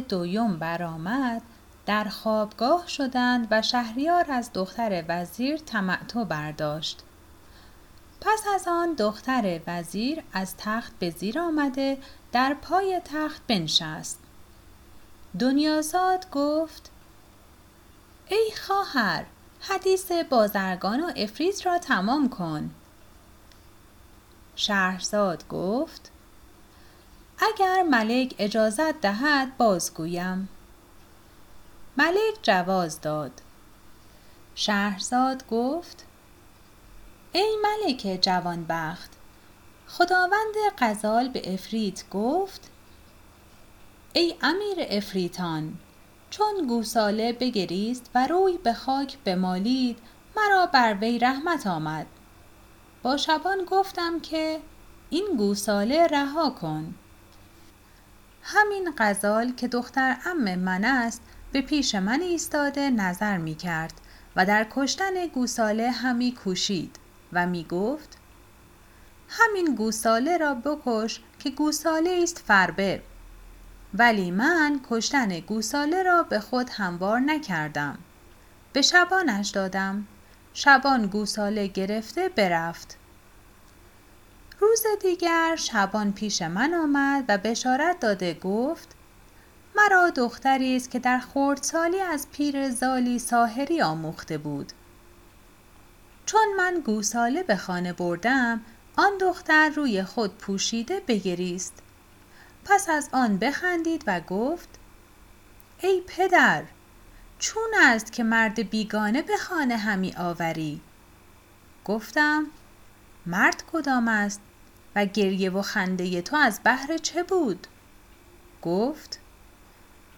دویم برآمد در خوابگاه شدند و شهریار از دختر وزیر تمعتو برداشت. پس از آن دختر وزیر از تخت به زیر آمده در پای تخت بنشست. دنیازاد گفت ای خواهر حدیث بازرگان و افریز را تمام کن. شهرزاد گفت اگر ملک اجازت دهد بازگویم. ملک جواز داد. شهرزاد گفت ای ملک جوانبخت خداوند غزال به افریت گفت ای امیر افریتان چون گوساله بگریست و روی به خاک بمالید مرا بر وی رحمت آمد. با شبان گفتم که این گوساله رها کن. همین غزال که دختر ام من است به پیش من ایستاده نظر می کرد و در کشتن گوساله همی کوشید و می گفت همین گوساله را بکش که گوساله است فربه ولی من کشتن گوساله را به خود هموار نکردم به شبانش دادم شبان گوساله گرفته برفت روز دیگر شبان پیش من آمد و بشارت داده گفت مرا دختری است که در خردسالی از پیر زالی ساحری آموخته بود. چون من گوساله به خانه بردم آن دختر روی خود پوشیده بگریست. پس از آن بخندید و گفت ای پدر چون است که مرد بیگانه به خانه همی آوری؟ گفتم مرد کدام است؟ و گریه و خنده تو از بهر چه بود؟ گفت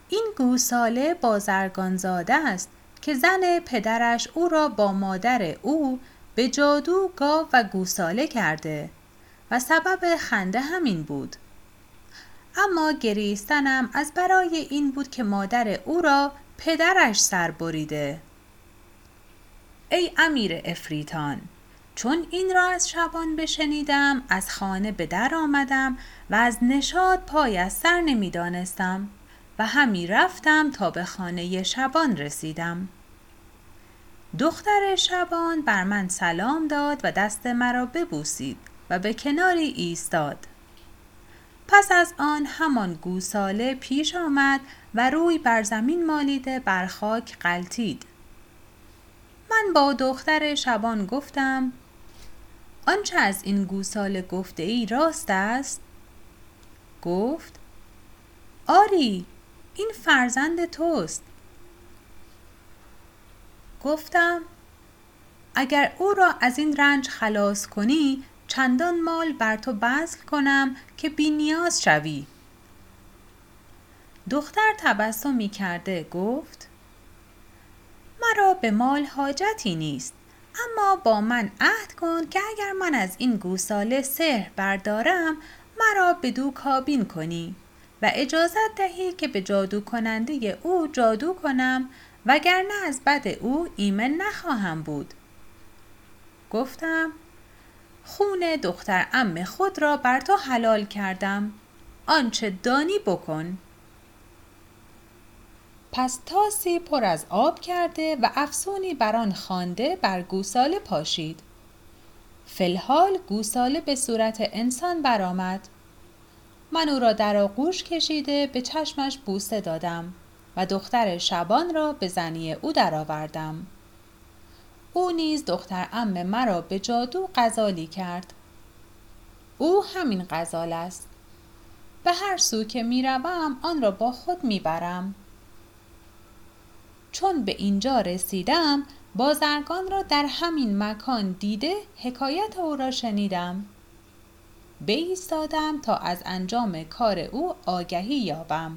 این گوساله بازرگان زاده است که زن پدرش او را با مادر او به جادو گاو و گوساله کرده و سبب خنده همین بود. اما گریستنم از برای این بود که مادر او را پدرش سر بریده. ای امیر افریتان چون این را از شبان بشنیدم از خانه به در آمدم و از نشاد پای از سر نمی دانستم و همی رفتم تا به خانه شبان رسیدم. دختر شبان بر من سلام داد و دست مرا ببوسید و به کناری ایستاد. پس از آن همان گوساله پیش آمد و روی بر زمین مالیده بر خاک قلتید من با دختر شبان گفتم آنچه از این گوساله گفته ای راست است؟ گفت آری این فرزند توست. گفتم اگر او را از این رنج خلاص کنی چندان مال بر تو بذل کنم که بی نیاز شوی. دختر تبسمی کرده گفت مرا به مال حاجتی نیست. اما با من عهد کن که اگر من از این گوساله سحر بردارم مرا به دو کابین کنی و اجازت دهی که به جادو کننده او جادو کنم وگرنه از بد او ایمن نخواهم بود. گفتم خون دختر ام خود را بر تو حلال کردم. آنچه دانی بکن. پس تاسی پر از آب کرده و افسونی بر آن خوانده بر گوساله پاشید. فلحال گوساله به صورت انسان برآمد. من او را در آغوش کشیده به چشمش بوسه دادم و دختر شبان را به زنی او درآوردم. او نیز دختر ام مرا به جادو غزالی کرد. او همین غزال است. به هر سو که می‌روم آن را با خود می‌برم. چون به اینجا رسیدم بازرگان را در همین مکان دیده حکایت او را شنیدم. بایستادم تا از انجام کار او آگهی یابم.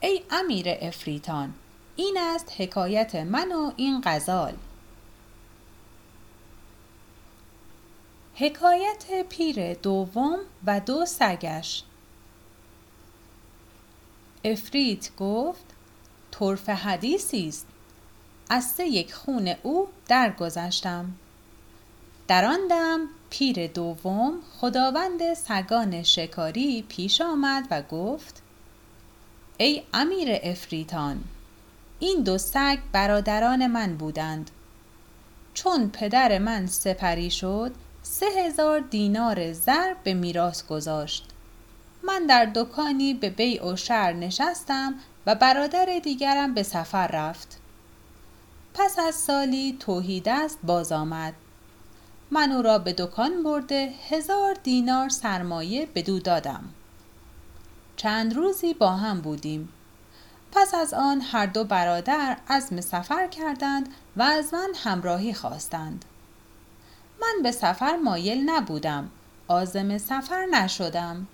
ای امیر افریتان این است حکایت من و این غزال. حکایت پیر دوم و دو سگش. افریت گفت طرفه حدیثی است. از سه یک خون او درگذشتم. در آن دم پیر دوم خداوند سگان شکاری پیش آمد و گفت ای امیر افریتان این دو سگ برادران من بودند. چون پدر من سپری شد سه هزار دینار زر به میراث گذاشت. من در دکانی به بیع و شر نشستم و برادر دیگرم به سفر رفت. پس از سالی توحیدست باز آمد. من او را به دکان برده هزار دینار سرمایه بدو دادم. چند روزی با هم بودیم. پس از آن هر دو برادر عزم سفر کردند و از من همراهی خواستند. من به سفر مایل نبودم. عازم سفر نشدم.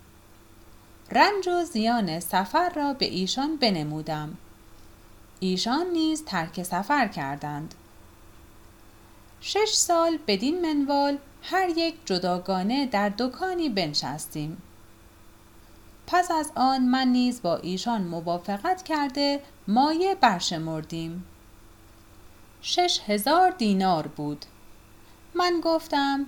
رنج و زیان سفر را به ایشان بنمودم. ایشان نیز ترک سفر کردند. شش سال بدین منوال هر یک جداگانه در دکانی بنشستیم. پس از آن من نیز با ایشان موافقت کرده مایه برشمردیم. شش هزار دینار بود. من گفتم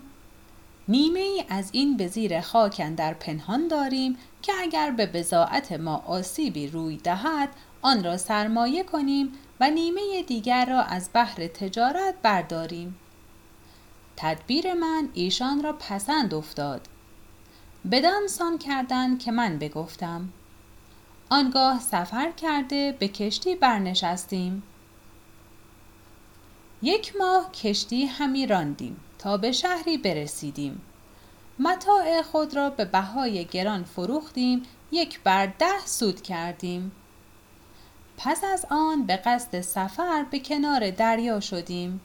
نیمه ای از این به زیر خاک اندر پنهان داریم که اگر به بضاعت ما آسیبی روی دهد آن را سرمایه کنیم و نیمه دیگر را از بهر تجارت برداریم. تدبیر من ایشان را پسند افتاد. بدان سان کردند که من بگفتم آنگاه سفر کرده به کشتی برنشستیم. یک ماه کشتی همی راندیم تا به شهری برسیدیم. متاع خود را به بهای گران فروختیم یک بر ده سود کردیم. پس از آن به قصد سفر به کنار دریا شدیم.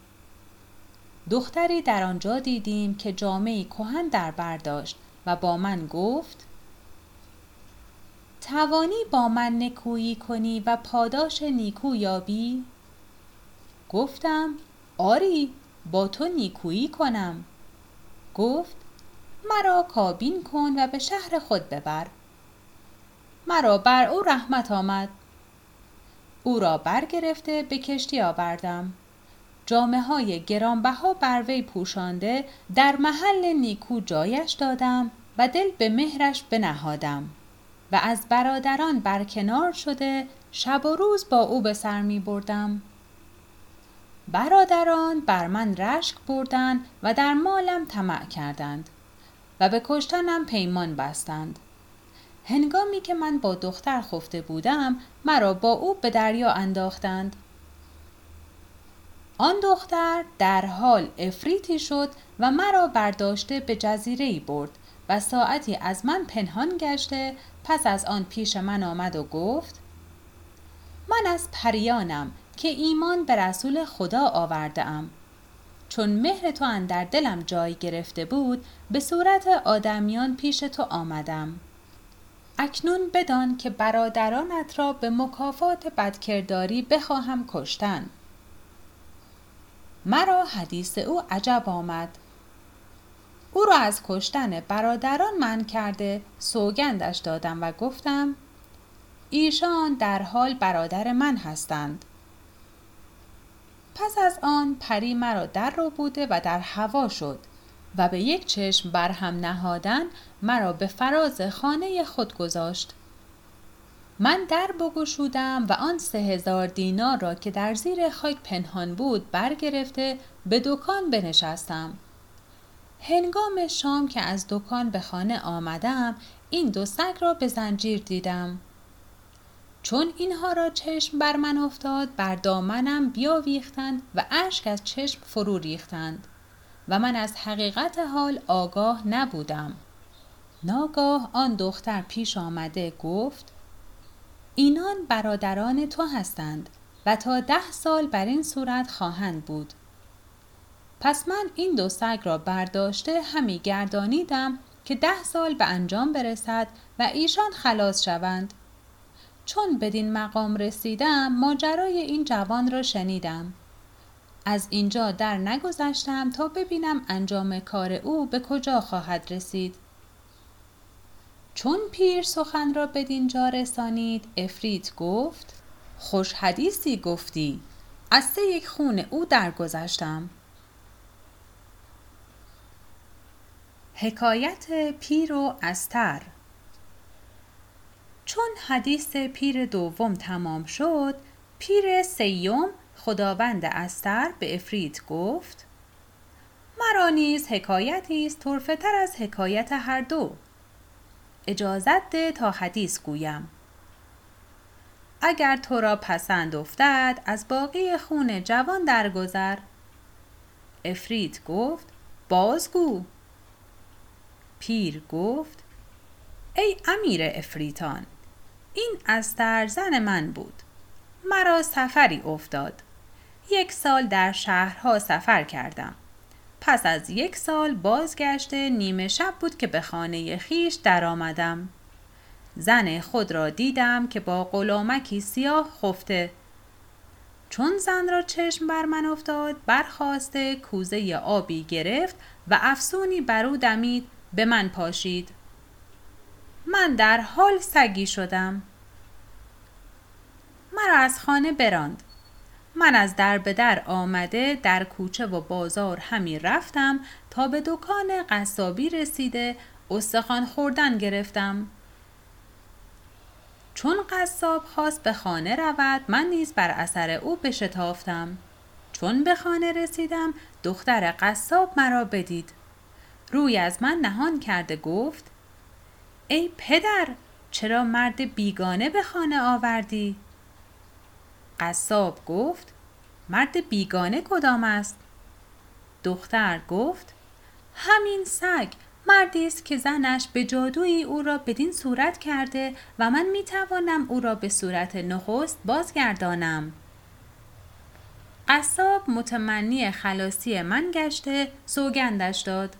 دختری در آنجا دیدیم که جامه کهن در بر داشت و با من گفت توانی با من نکویی کنی و پاداش نیکو یابی؟ گفتم آری با تو نیکویی کنم. گفت مرا کابین کن و به شهر خود ببر. مرا بر او رحمت آمد. او را برگرفته به کشتی آوردم. جامه های گرانبها بر وی پوشانده در محل نیکو جایش دادم و دل به مهرش بنهادم و از برادران برکنار شده شب و روز با او به سر می بردم. برادران بر من رشک بردند و در مالم طمع کردند. و به کشتنم پیمان بستند. هنگامی که من با دختر خفته بودم مرا با او به دریا انداختند. آن دختر در حال افریتی شد و مرا برداشته به جزیره ای برد و ساعتی از من پنهان گشته پس از آن پیش من آمد و گفت من از پریانم که ایمان به رسول خدا آورده ام چون مهر تو اندر دلم جای گرفته بود به صورت آدمیان پیش تو آمدم. اکنون بدان که برادرانت را به مکافات بدکرداری بخواهم کشتن. مرا حدیث او عجب آمد. او را از کشتن برادران من کرده سوگندش دادم و گفتم ایشان در حال برادر من هستند. پس از آن پری مرا در رو بوده و در هوا شد و به یک چشم بر هم نهادن مرا به فراز خانه خود گذاشت. من در بگشودم و آن سه هزار دینار را که در زیر خاک پنهان بود برگرفته به دکان بنشستم. هنگام شام که از دکان به خانه آمدم این دو سگ را به زنجیر دیدم. چون اینها را چشم بر من افتاد بر دامنم بیاویختند و اشک از چشم فرو ریختند و من از حقیقت حال آگاه نبودم. ناگاه آن دختر پیش آمده گفت اینان برادران تو هستند و تا ده سال بر این صورت خواهند بود. پس من این دو سگ را برداشته همی گردانیدم که ده سال به انجام برسد و ایشان خلاص شوند. چون بدین مقام رسیدم ماجرای این جوان را شنیدم. از اینجا در نگذشتم تا ببینم انجام کار او به کجا خواهد رسید. چون پیر سخن را بدینجا رسانید افریت گفت خوش حدیثی گفتی. از سه یک خون او درگذشتم. حکایت پیر و استر چون حدیث پیر دوم تمام شد پیر سیوم خداوند استر به افریت گفت مرا نیز حکایتی است طرفه تر از حکایت هر دو. اجازت ده تا حدیث گویم. اگر تو را پسند افتد از باقی خون جوان درگذر. افریت گفت بازگو. پیر گفت ای امیر افریتان این استر زن من بود. مرا سفری افتاد. یک سال در شهرها سفر کردم. پس از یک سال بازگشته نیمه شب بود که به خانه خیش درآمدم. زن خود را دیدم که با غلامکی سیاه خفته. چون زن را چشم بر من افتاد برخواسته کوزه آبی گرفت و افسونی بر او دمید به من پاشید. من در حال سگی شدم. مرا از خانه براند. من از در به در آمده در کوچه و بازار همی رفتم تا به دکان قصابی رسیده استخوان خوردن گرفتم. چون قصاب خواست به خانه رود من نیز بر اثر او بشتافتم. چون به خانه رسیدم دختر قصاب مرا بدید. روی از من نهان کرده گفت ای پدر چرا مرد بیگانه به خانه آوردی؟ قصاب گفت مرد بیگانه کدام است؟ دختر گفت همین سگ مردی است که زنش به جادویی او را بدین صورت کرده و من می توانم او را به صورت نخست بازگردانم. قصاب متمنی خلاصی من گشته سوگندش داد.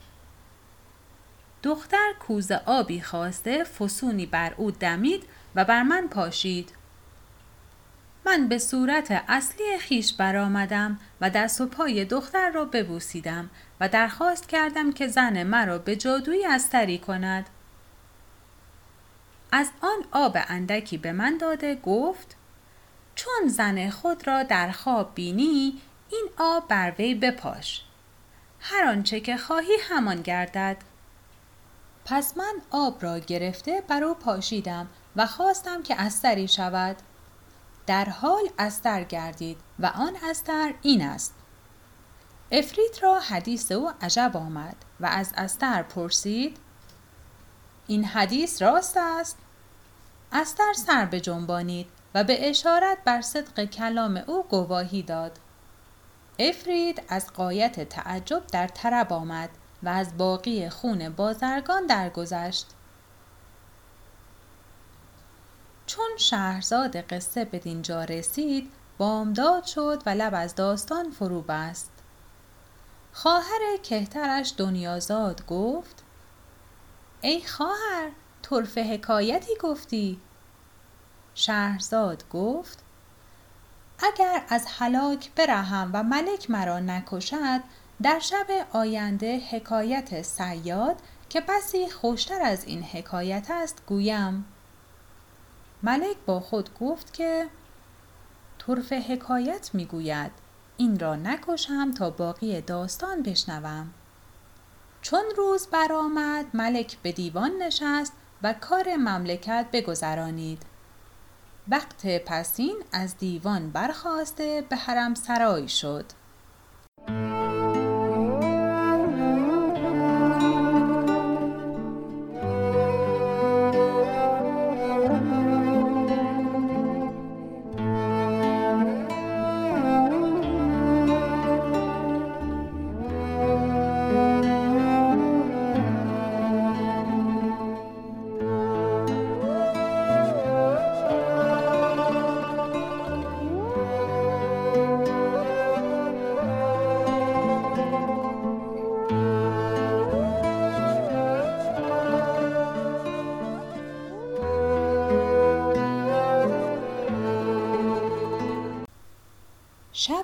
دختر کوزه آبی خواسته فسونی بر او دمید و بر من پاشید. من به صورت اصلی خیش برآمدم و دست و پای دختر را ببوسیدم و درخواست کردم که زن مرا به جادوی استری کند. از آن آب اندکی به من داده گفت چون زن خود را در خواب بینی این آب بر وی بپاش. هر آنچه که خواهی همان گردد. پس من آب را گرفته بر او پاشیدم و خواستم که استری شود. در حال استر گردید و آن استر این است. افریت را حدیث او عجب آمد و از استر پرسید این حدیث راست است؟ استر سر به جنبانید و به اشارت بر صدق کلام او گواهی داد. افرید از قایت تعجب در طرب آمد. و از باقی خون بازرگان درگذشت. چون شهرزاد قصه به دینجا رسید بامداد شد و لب از داستان فرو بست. خواهر کهترش دنیازاد گفت ای خواهر طرف حکایتی گفتی. شهرزاد گفت اگر از هلاک برهم و ملک مرا نکشد در شب آینده حکایت سیاد که بسی خوشتر از این حکایت است گویم. ملک با خود گفت که طرف حکایت می‌گوید این را نکشم تا باقی داستان بشنوم. چون روز برآمد ملک به دیوان نشست و کار مملکت بگذرانید. وقت پسین از دیوان برخواسته به حرم سرای شد.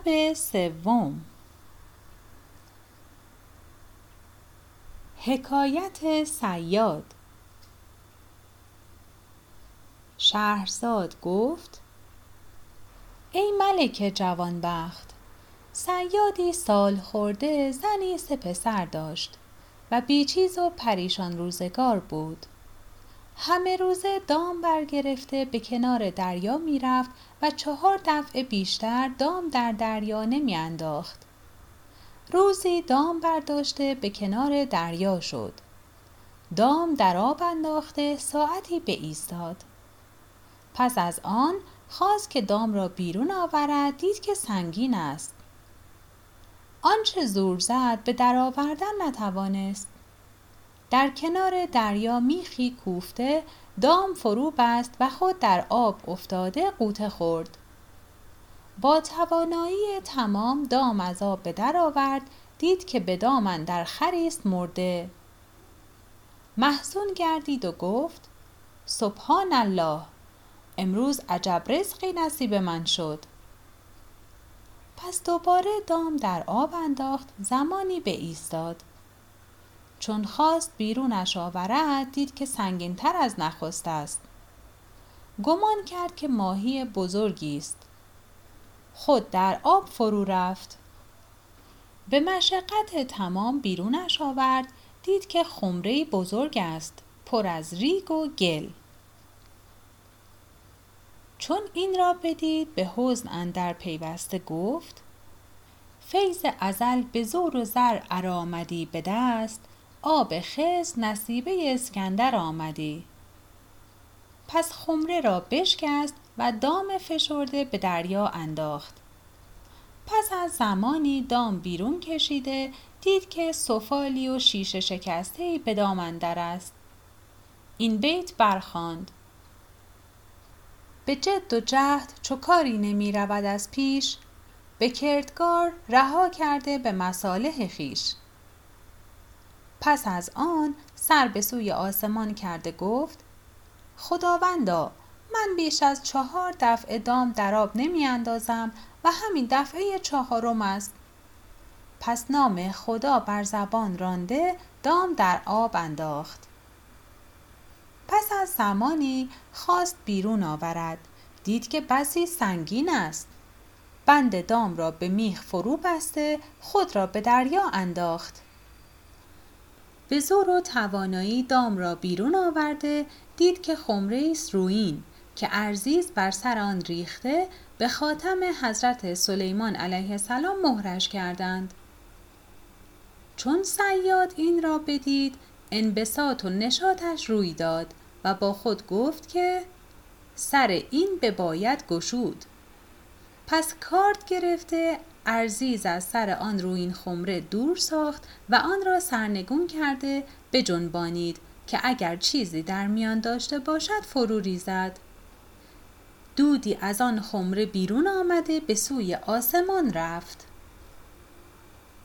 شب سوم. حکایت صیاد شهرزاد گفت ای ملک جوانبخت صیادی سالخورده زنی سه پسر داشت و بیچیز و پریشان روزگار بود. همه روزه دام برگرفته به کنار دریا می رفت و چهار دفعه بیشتر دام در دریا نمی انداخت. روزی دام برداشته به کنار دریا شد. دام در آب انداخته ساعتی به ایستاد. پس از آن خواست که دام را بیرون آورد دید که سنگین است. آنچه زور زد به درآوردن نتوانست. در کنار دریا میخی کوفته دام فرو بست و خود در آب افتاده قوطه خورد. با توانایی تمام دام از آب به در آورد دید که به دامن در خریست مرده. محزون گردید و گفت سبحان الله امروز عجب رزقی نصیب من شد. پس دوباره دام در آب انداخت زمانی به ایستاد. چون خواست بیرونش آورد دید که تر از نخست است. گمان کرد که ماهی بزرگی است. خود در آب فرو رفت. به مشقت تمام بیرونش آورد دید که خمره بزرگ است پر از ریگ و گل. چون این را بدید به حزن اندر پیوسته گفت فیض ازل به زور و زر ارامدی به دست آب خز نصیبه اسکندر آمدی. پس خمره را بشکست و دام فشرده به دریا انداخت. پس از زمانی دام بیرون کشیده دید که سفالی و شیشه شکسته به دام اندر است. این بیت برخاند. به جد و جهد چو کاری نمی رود از پیش به کردگار رها کرده به مصالح خیش. پس از آن سر به سوی آسمان کرده گفت خداوندا من بیش از چهار دفعه دام در آب نمی اندازم و همین دفعه چهارم است. پس نام خدا بر زبان رانده دام در آب انداخت. پس از زمانی خواست بیرون آورد دید که بسی سنگین است. بند دام را به میخ فرو بسته خود را به دریا انداخت. به زور و توانایی دام را بیرون آورده دید که خمره است روین که ارزیز بر سر آن ریخته به خاتم حضرت سلیمان علیه السلام مهرش کردند. چون سیاد این را بدید انبساط و نشاتش روی داد و با خود گفت که سر این به باید گشود. پس کارد گرفته ارزیز از سر آن روین خمره دور ساخت و آن را سرنگون کرده بجنبانید که اگر چیزی در میان داشته باشد فرو ریزد. دودی از آن خمره بیرون آمده به سوی آسمان رفت.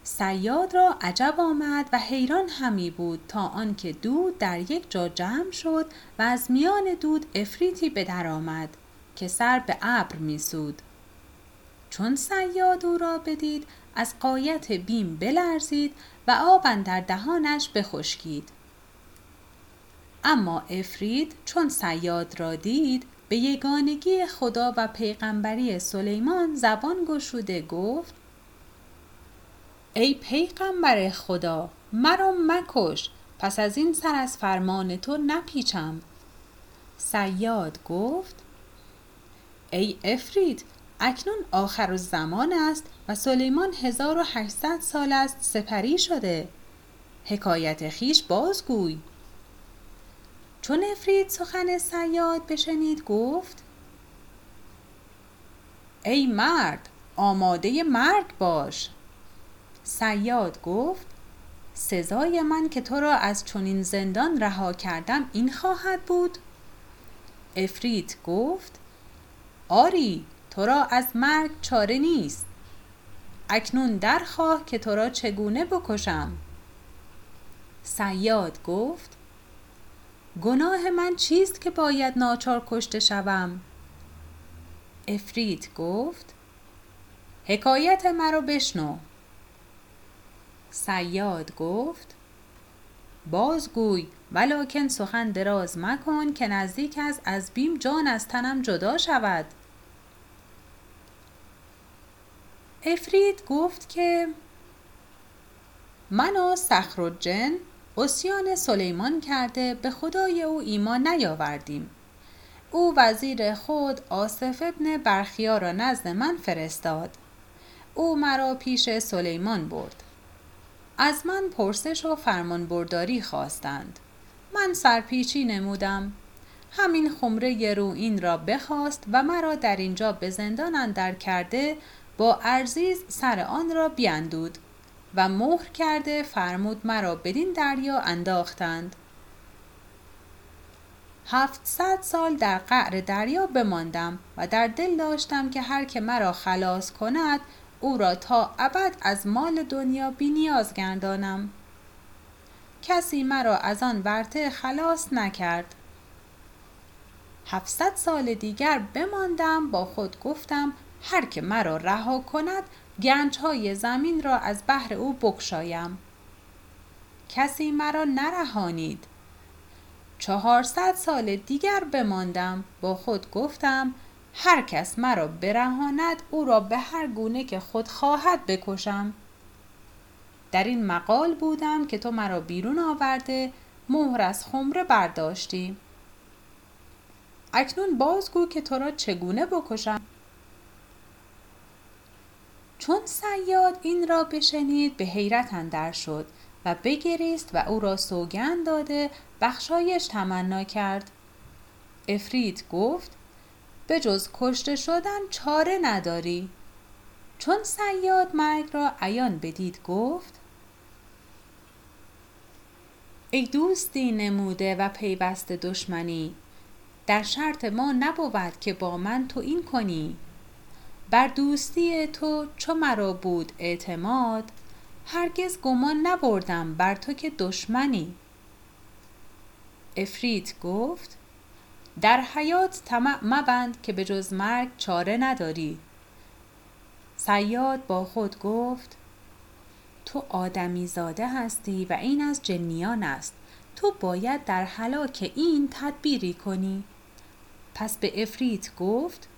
سیاد را عجب آمد و حیران همی بود تا آنکه دود در یک جا جمع شد و از میان دود افریتی به در آمد که سر به ابر میسود. چون سیاد او را بدید از قایت بیم بلرزید و آب در دهانش بخشکید. اما افرید چون سیاد را دید به یگانگی خدا و پیغمبری سلیمان زبان گشوده گفت ای پیغمبر خدا مرا مکش پس از این سر از فرمان تو نپیچم. سیاد گفت ای افرید اکنون آخر زمان است و سلیمان 1800 سال است سپری شده. حکایت خیش بازگوی. چون افرید سخن سیاد بشنید گفت ای مرد آماده مرگ باش. سیاد گفت سزای من که تو را از چنین زندان رها کردم این خواهد بود. افرید گفت آری تو را از مرگ چاره نیست. اکنون درخواه که تو را چگونه بکشم. سیاد گفت گناه من چیست که باید ناچار کشته شوم؟ افرید گفت حکایت مرا بشنو. سیاد گفت بازگوی ولکن سخن دراز مکن که نزدیک است از بیم جان از تنم جدا شود. عفریت گفت که من و صخرالجن عصیان سلیمان کرده به خدای او ایمان نیاوردیم. او وزیر خود آصف ابن برخیا را نزد من فرستاد. او مرا پیش سلیمان برد. از من پرسش و فرمانبرداری خواستند. من سرپیچی نمودم. همین خمره رویین را بخواست و مرا در اینجا به زندان اندر کرده با ارزیز سر آن را بیندود و مهر کرده فرمود مرا بدین دریا انداختند. هفتصد سال در قعر دریا بماندم و در دل داشتم که هر که مرا خلاص کند او را تا ابد از مال دنیا بی نیاز گردانم. کسی مرا از آن ورطه خلاص نکرد. هفتصد سال دیگر بماندم با خود گفتم هر که مرا رها کند گنج های زمین را از بهر او بگشایم. کسی مرا نرهانید. چهارصد سال دیگر بماندم با خود گفتم هر کس مرا برهاند او را به هر گونه که خود خواهد بکشم. در این مقال بودم که تو مرا بیرون آورده مهر از خمره برداشتی. اکنون بازگو که تو را چگونه بکشم؟ چون صیاد این را بشنید به حیرت اندر شد و بگریست و او را سوگند داده بخشایش تمنا کرد. عفریت گفت به جز کشته شدن چاره نداری. چون صیاد مرگ را عیان بدید گفت ای دوستی نموده و پیوسته دشمنی در شرط ما نبود که با من تو این کنی. بر دوستی تو چو مرا بود اعتماد هرگز گمان نبردم بر تو که دشمنی. عفریت گفت در حیات طمع مبند که به جز مرگ چاره نداری. صیاد با خود گفت تو آدمی زاده هستی و این از جنیان است. تو باید در هلاک این تدبیری کنی. پس به عفریت گفت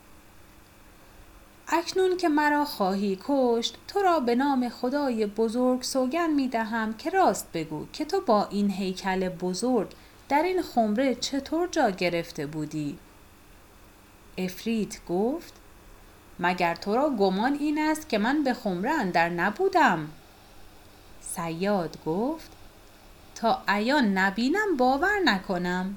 اکنون که مرا خواهی کشت تو را به نام خدای بزرگ سوگند می دهم که راست بگو که تو با این هیکل بزرگ در این خمره چطور جا گرفته بودی؟ عفریت گفت مگر تو را گمان این است که من به خمره اندر نبودم؟ صیاد گفت تا عیان نبینم باور نکنم.